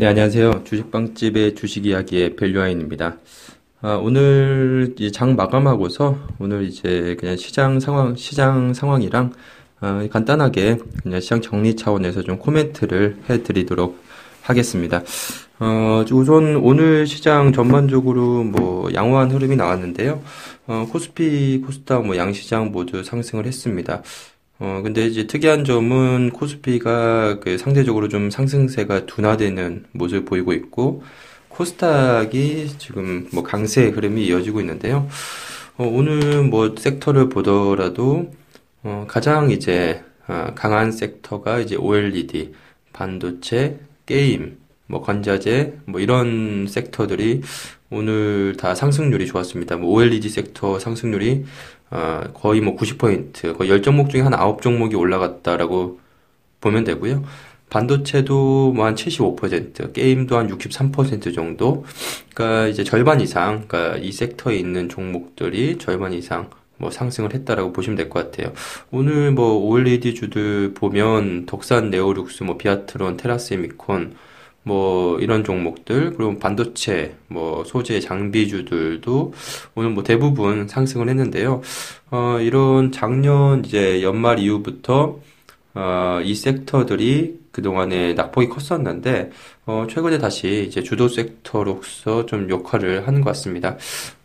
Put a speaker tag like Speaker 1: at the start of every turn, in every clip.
Speaker 1: 네, 안녕하세요. 주식빵집의 주식 이야기의 밸류아인입니다. 아, 오늘 장 마감하고서 오늘 이제 그냥 시장 상황, 시장 상황이랑 아, 간단하게 그냥 시장 정리 차원에서 좀 코멘트를 해드리도록 하겠습니다. 어, 우선 오늘 시장 전반적으로 뭐 양호한 흐름이 나왔는데요. 어, 코스피, 코스닥, 뭐 양시장 모두 상승을 했습니다. 어, 근데 이제 특이한 점은 코스피가 그 상대적으로 좀 상승세가 둔화되는 모습을 보이고 있고, 코스닥이 지금 뭐 강세 흐름이 이어지고 있는데요. 어, 오늘 뭐 섹터를 보더라도, 어, 가장 이제, 어, 강한 섹터가 이제 OLED, 반도체, 게임, 뭐 건자재, 뭐 이런 섹터들이 오늘 다 상승률이 좋았습니다. 뭐 OLED 섹터 상승률이 어, 거의 뭐 90%, 거의 10종목 중에 한 9종목이 올라갔다라고 보면 되고요. 반도체도 뭐 한 75%, 게임도 한 63% 정도. 그러니까 이제 절반 이상, 그러니까 이 섹터에 있는 종목들이 절반 이상 뭐 상승을 했다라고 보시면 될 것 같아요. 오늘 뭐 OLED 주들 보면 덕산, 네오룩스, 뭐 비아트론, 테라세미콘 뭐 이런 종목들 그리고 반도체 뭐 소재 장비주들도 오늘 뭐 대부분 상승을 했는데요. 어 이런 작년 이제 연말 이후부터 어 이 섹터들이 그동안에 낙폭이 컸었는데 어 최근에 다시 이제 주도 섹터로서 좀 역할을 하는 것 같습니다.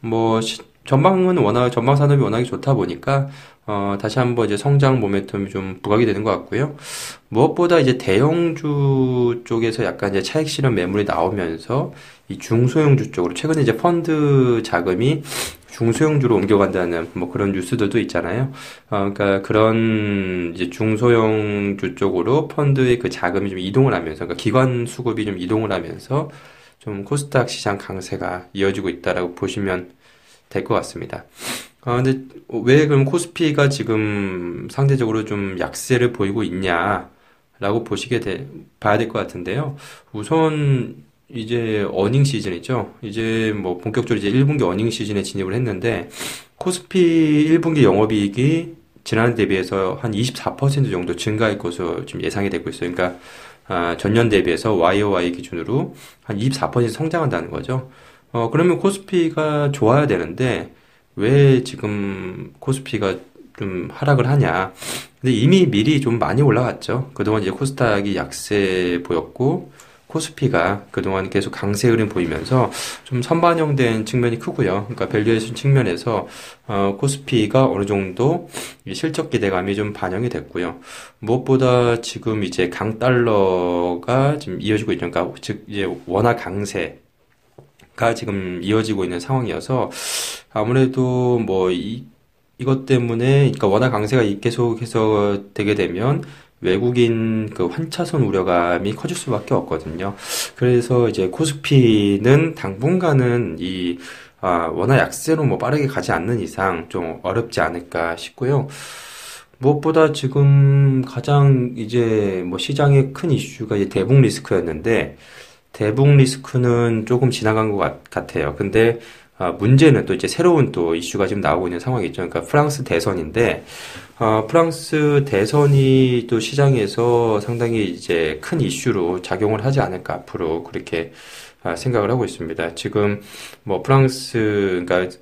Speaker 1: 뭐 시, 전방은 워낙 전방 산업이 워낙에 좋다 보니까 어, 다시 한번 이제 성장 모멘텀이 좀 부각이 되는 것 같고요. 무엇보다 이제 대형주 쪽에서 약간 이제 차익 실현 매물이 나오면서 이 중소형주 쪽으로 최근에 이제 펀드 자금이 중소형주로 옮겨간다는 뭐 그런 뉴스들도 있잖아요. 어, 그러니까 그런 이제 중소형주 쪽으로 펀드의 그 자금이 좀 이동을 하면서, 그러니까 기관 수급이 좀 이동을 하면서 좀 코스닥 시장 강세가 이어지고 있다라고 보시면 될 것 같습니다. 아, 근데 왜 그럼 코스피가 지금 상대적으로 좀 약세를 보이고 있냐라고 보시게 돼, 봐야 될 것 같은데요. 우선 이제 어닝 시즌이죠. 이제 뭐 본격적으로 이제 1분기 어닝 시즌에 진입을 했는데 코스피 1분기 영업이익이 지난해 대비해서 한 24% 정도 증가할 것으로 지금 예상이 되고 있어요. 그러니까 아, 전년 대비해서 YOY 기준으로 한 24% 성장한다는 거죠. 어, 그러면 코스피가 좋아야 되는데 왜 지금 코스피가 좀 하락을 하냐. 근데 이미 미리 좀 많이 올라갔죠. 그동안 이제 코스닥이 약세 보였고, 코스피가 그동안 계속 강세 흐름 보이면서 좀 선반영된 측면이 크고요. 그러니까 valuation 측면에서 어, 코스피가 어느 정도 실적 기대감이 좀 반영이 됐고요. 무엇보다 지금 이제 강달러가 지금 이어지고 있죠. 그러니까 즉 이제 원화 강세가 지금 이어지고 있는 상황이어서 아무래도 뭐 이, 이것 때문에 그러니까 원화 강세가 계속해서 되게 되면 외국인 그 환차손 우려감이 커질 수밖에 없거든요. 그래서 이제 코스피는 당분간은 이 아, 워낙 약세로 뭐 빠르게 가지 않는 이상 좀 어렵지 않을까 싶고요. 무엇보다 지금 가장 이제 뭐 시장의 큰 이슈가 이제 대북 리스크였는데 대북 리스크는 조금 지나간 것 같, 아요 근데 아, 문제는 또 이제 새로운 또 이슈가 지금 나오고 있는 상황이죠. 그러니까 프랑스 대선인데 아, 프랑스 대선이 또 시장에서 상당히 이제 큰 이슈로 작용을 하지 않을까 앞으로 그렇게 아, 생각을 하고 있습니다. 지금 뭐 프랑스 그러니까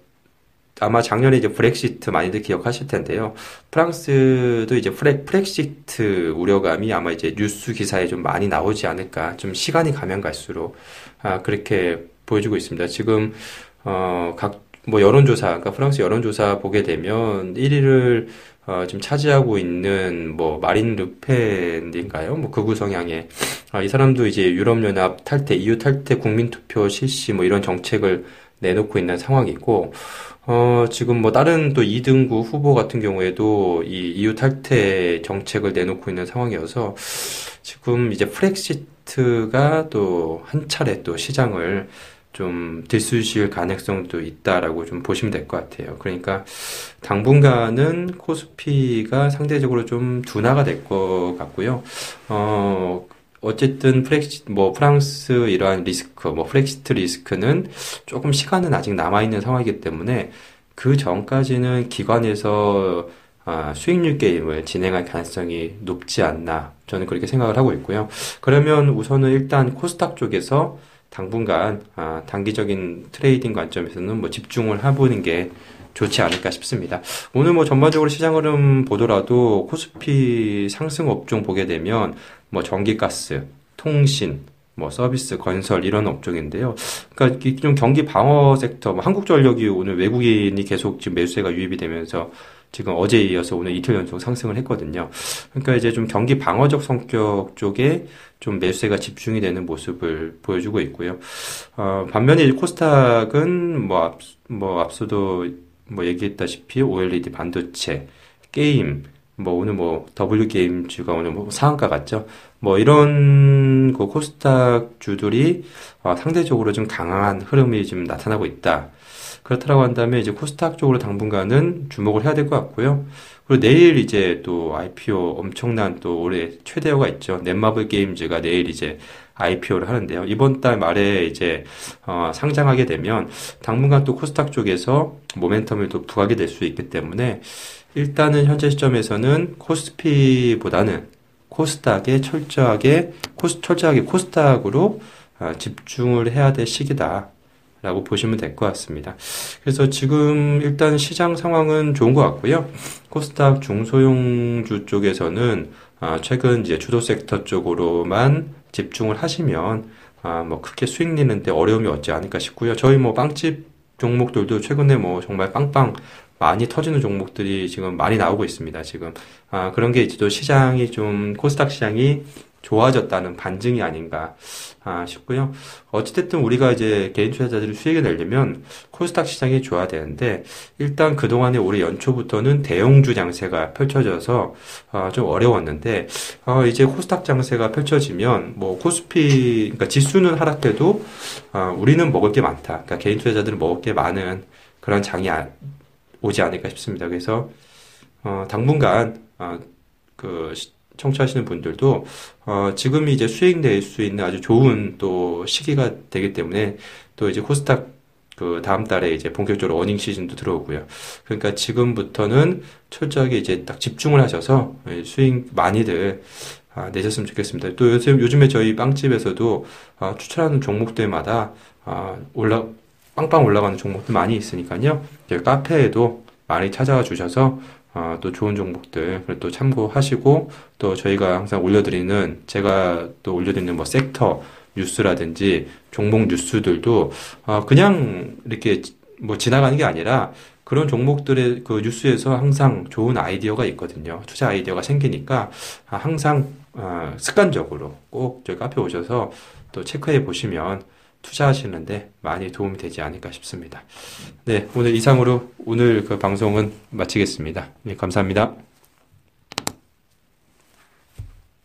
Speaker 1: 아마 작년에 이제 브렉시트 많이들 기억하실 텐데요. 프랑스도 이제 프렉, 프렉시트 우려감이 아마 이제 뉴스 기사에 좀 많이 나오지 않을까. 좀 시간이 가면 갈수록, 아, 그렇게 보여주고 있습니다. 지금, 어, 각, 뭐 여론조사, 그러니까 프랑스 여론조사 보게 되면 1위를 어, 지금 차지하고 있는 뭐 마린 르펜인가요? 뭐 극우 성향의 아, 이 사람도 이제 유럽연합 탈퇴, EU 탈퇴 국민투표 실시 뭐 이런 정책을 내놓고 있는 상황이고 어, 지금 뭐 다른 또 2등구 후보 같은 경우에도 이 EU 탈퇴 정책을 내놓고 있는 상황이어서 지금 이제 프렉시트가 또 한 차례 또 시장을 좀 들쑤실 가능성도 있다라고 좀 보시면 될 것 같아요. 그러니까 당분간은 코스피가 상대적으로 좀 둔화가 될 것 같고요. 어, 어쨌든 프렉시 뭐 프랑스 이러한 리스크 뭐 프렉시트 리스크는 조금 시간은 아직 남아 있는 상황이기 때문에 그 전까지는 기관에서 아, 수익률 게임을 진행할 가능성이 높지 않나 저는 그렇게 생각을 하고 있고요. 그러면 우선은 일단 코스닥 쪽에서 당분간 아, 단기적인 trading 관점에서는 뭐 집중을 해보는 게 좋지 않을까 싶습니다. 오늘 뭐 전반적으로 시장 흐름 보더라도 코스피 상승 업종 보게 되면 뭐 전기가스, 통신, 뭐 서비스, 건설 이런 업종인데요. 그러니까 좀 경기 방어 섹터, 뭐 한국전력이 오늘 외국인이 계속 지금 매수세가 유입이 되면서 지금 어제 이어서 오늘 이틀 연속 상승을 했거든요. 그러니까 이제 좀 경기 방어적 성격 쪽에 좀 매수세가 집중이 되는 모습을 보여주고 있고요. 어, 반면에 코스닥은 뭐, 앞, 뭐 앞서도 뭐 얘기했다시피 OLED 반도체, 게임, 뭐 오늘 뭐 W 게임즈가 오늘 뭐 상한가 같죠. 뭐 이런 그 코스닥 주들이 어, 상대적으로 좀 강한 흐름이 좀 나타나고 있다. 그렇다고 한다면 이제 코스닥 쪽으로 당분간은 주목을 해야 될 것 같고요. 그리고 내일 이제 또 IPO 엄청난 또 올해 최대어가 있죠. 넷마블 게임즈가 내일 이제 IPO를 하는데요. 이번 달 말에 이제 어, 상장하게 되면 당분간 또 코스닥 쪽에서 모멘텀을 또 부각이 될 수 있기 때문에 일단은 현재 시점에서는 코스피보다는 코스닥에 철저하게 코스 철저하게 코스닥으로 어, 집중을 해야 될 시기다. 라고 보시면 될 것 같습니다. 그래서 지금 일단 시장 상황은 좋은 것 같고요. 코스닥 중소형주 쪽에서는 아, 최근 이제 주도 섹터 쪽으로만 집중을 하시면 아, 뭐 크게 수익 내는데 어려움이 없지 않을까 싶고요. 저희 뭐 빵집 종목들도 최근에 뭐 정말 빵빵 많이 터지는 종목들이 지금 많이 나오고 있습니다. 지금 아, 그런 게 이제 또 시장이 좀 코스닥 시장이 좋아졌다는 반증이 아닌가 아, 싶고요. 어찌됐든 우리가 이제 개인 투자자들이 수익을 내려면 코스닥 시장이 좋아야 되는데 일단 그동안에 올해 연초부터는 대형주 장세가 펼쳐져서 어, 좀 어려웠는데 어, 이제 코스닥 장세가 펼쳐지면 뭐 코스피 그러니까 지수는 하락해도 어, 우리는 먹을 게 많다. 그러니까 개인 투자자들은 먹을 게 많은 그런 장이 아, 오지 않을까 싶습니다. 그래서 어, 당분간 어, 그 청취하시는 분들도 어, 지금이 이제 수익 낼 수 있는 아주 좋은 또 시기가 되기 때문에 또 이제 코스닥 그 다음 달에 이제 본격적으로 어닝 시즌도 들어오고요. 그러니까 지금부터는 철저하게 이제 딱 집중을 하셔서 수익 많이들 아, 내셨으면 좋겠습니다. 또 요즘 요즘에 저희 빵집에서도 아, 추천하는 종목들마다 아, 올라 빵빵 올라가는 종목들 많이 있으니까요. 카페에도 많이 찾아와 주셔서 어, 또 좋은 종목들 또 참고하시고 또 저희가 항상 올려드리는 제가 또 올려드리는 뭐 섹터 뉴스라든지 종목 뉴스들도 어, 그냥 이렇게 뭐 지나가는 게 아니라 그런 종목들의 그 뉴스에서 항상 좋은 아이디어가 있거든요. 투자 아이디어가 생기니까 항상 어, 습관적으로 꼭 저희 카페 오셔서 또 체크해 보시면 투자하시는데 많이 도움이 되지 않을까 싶습니다. 네, 오늘 이상으로 오늘 그 방송은 마치겠습니다. 네, 감사합니다.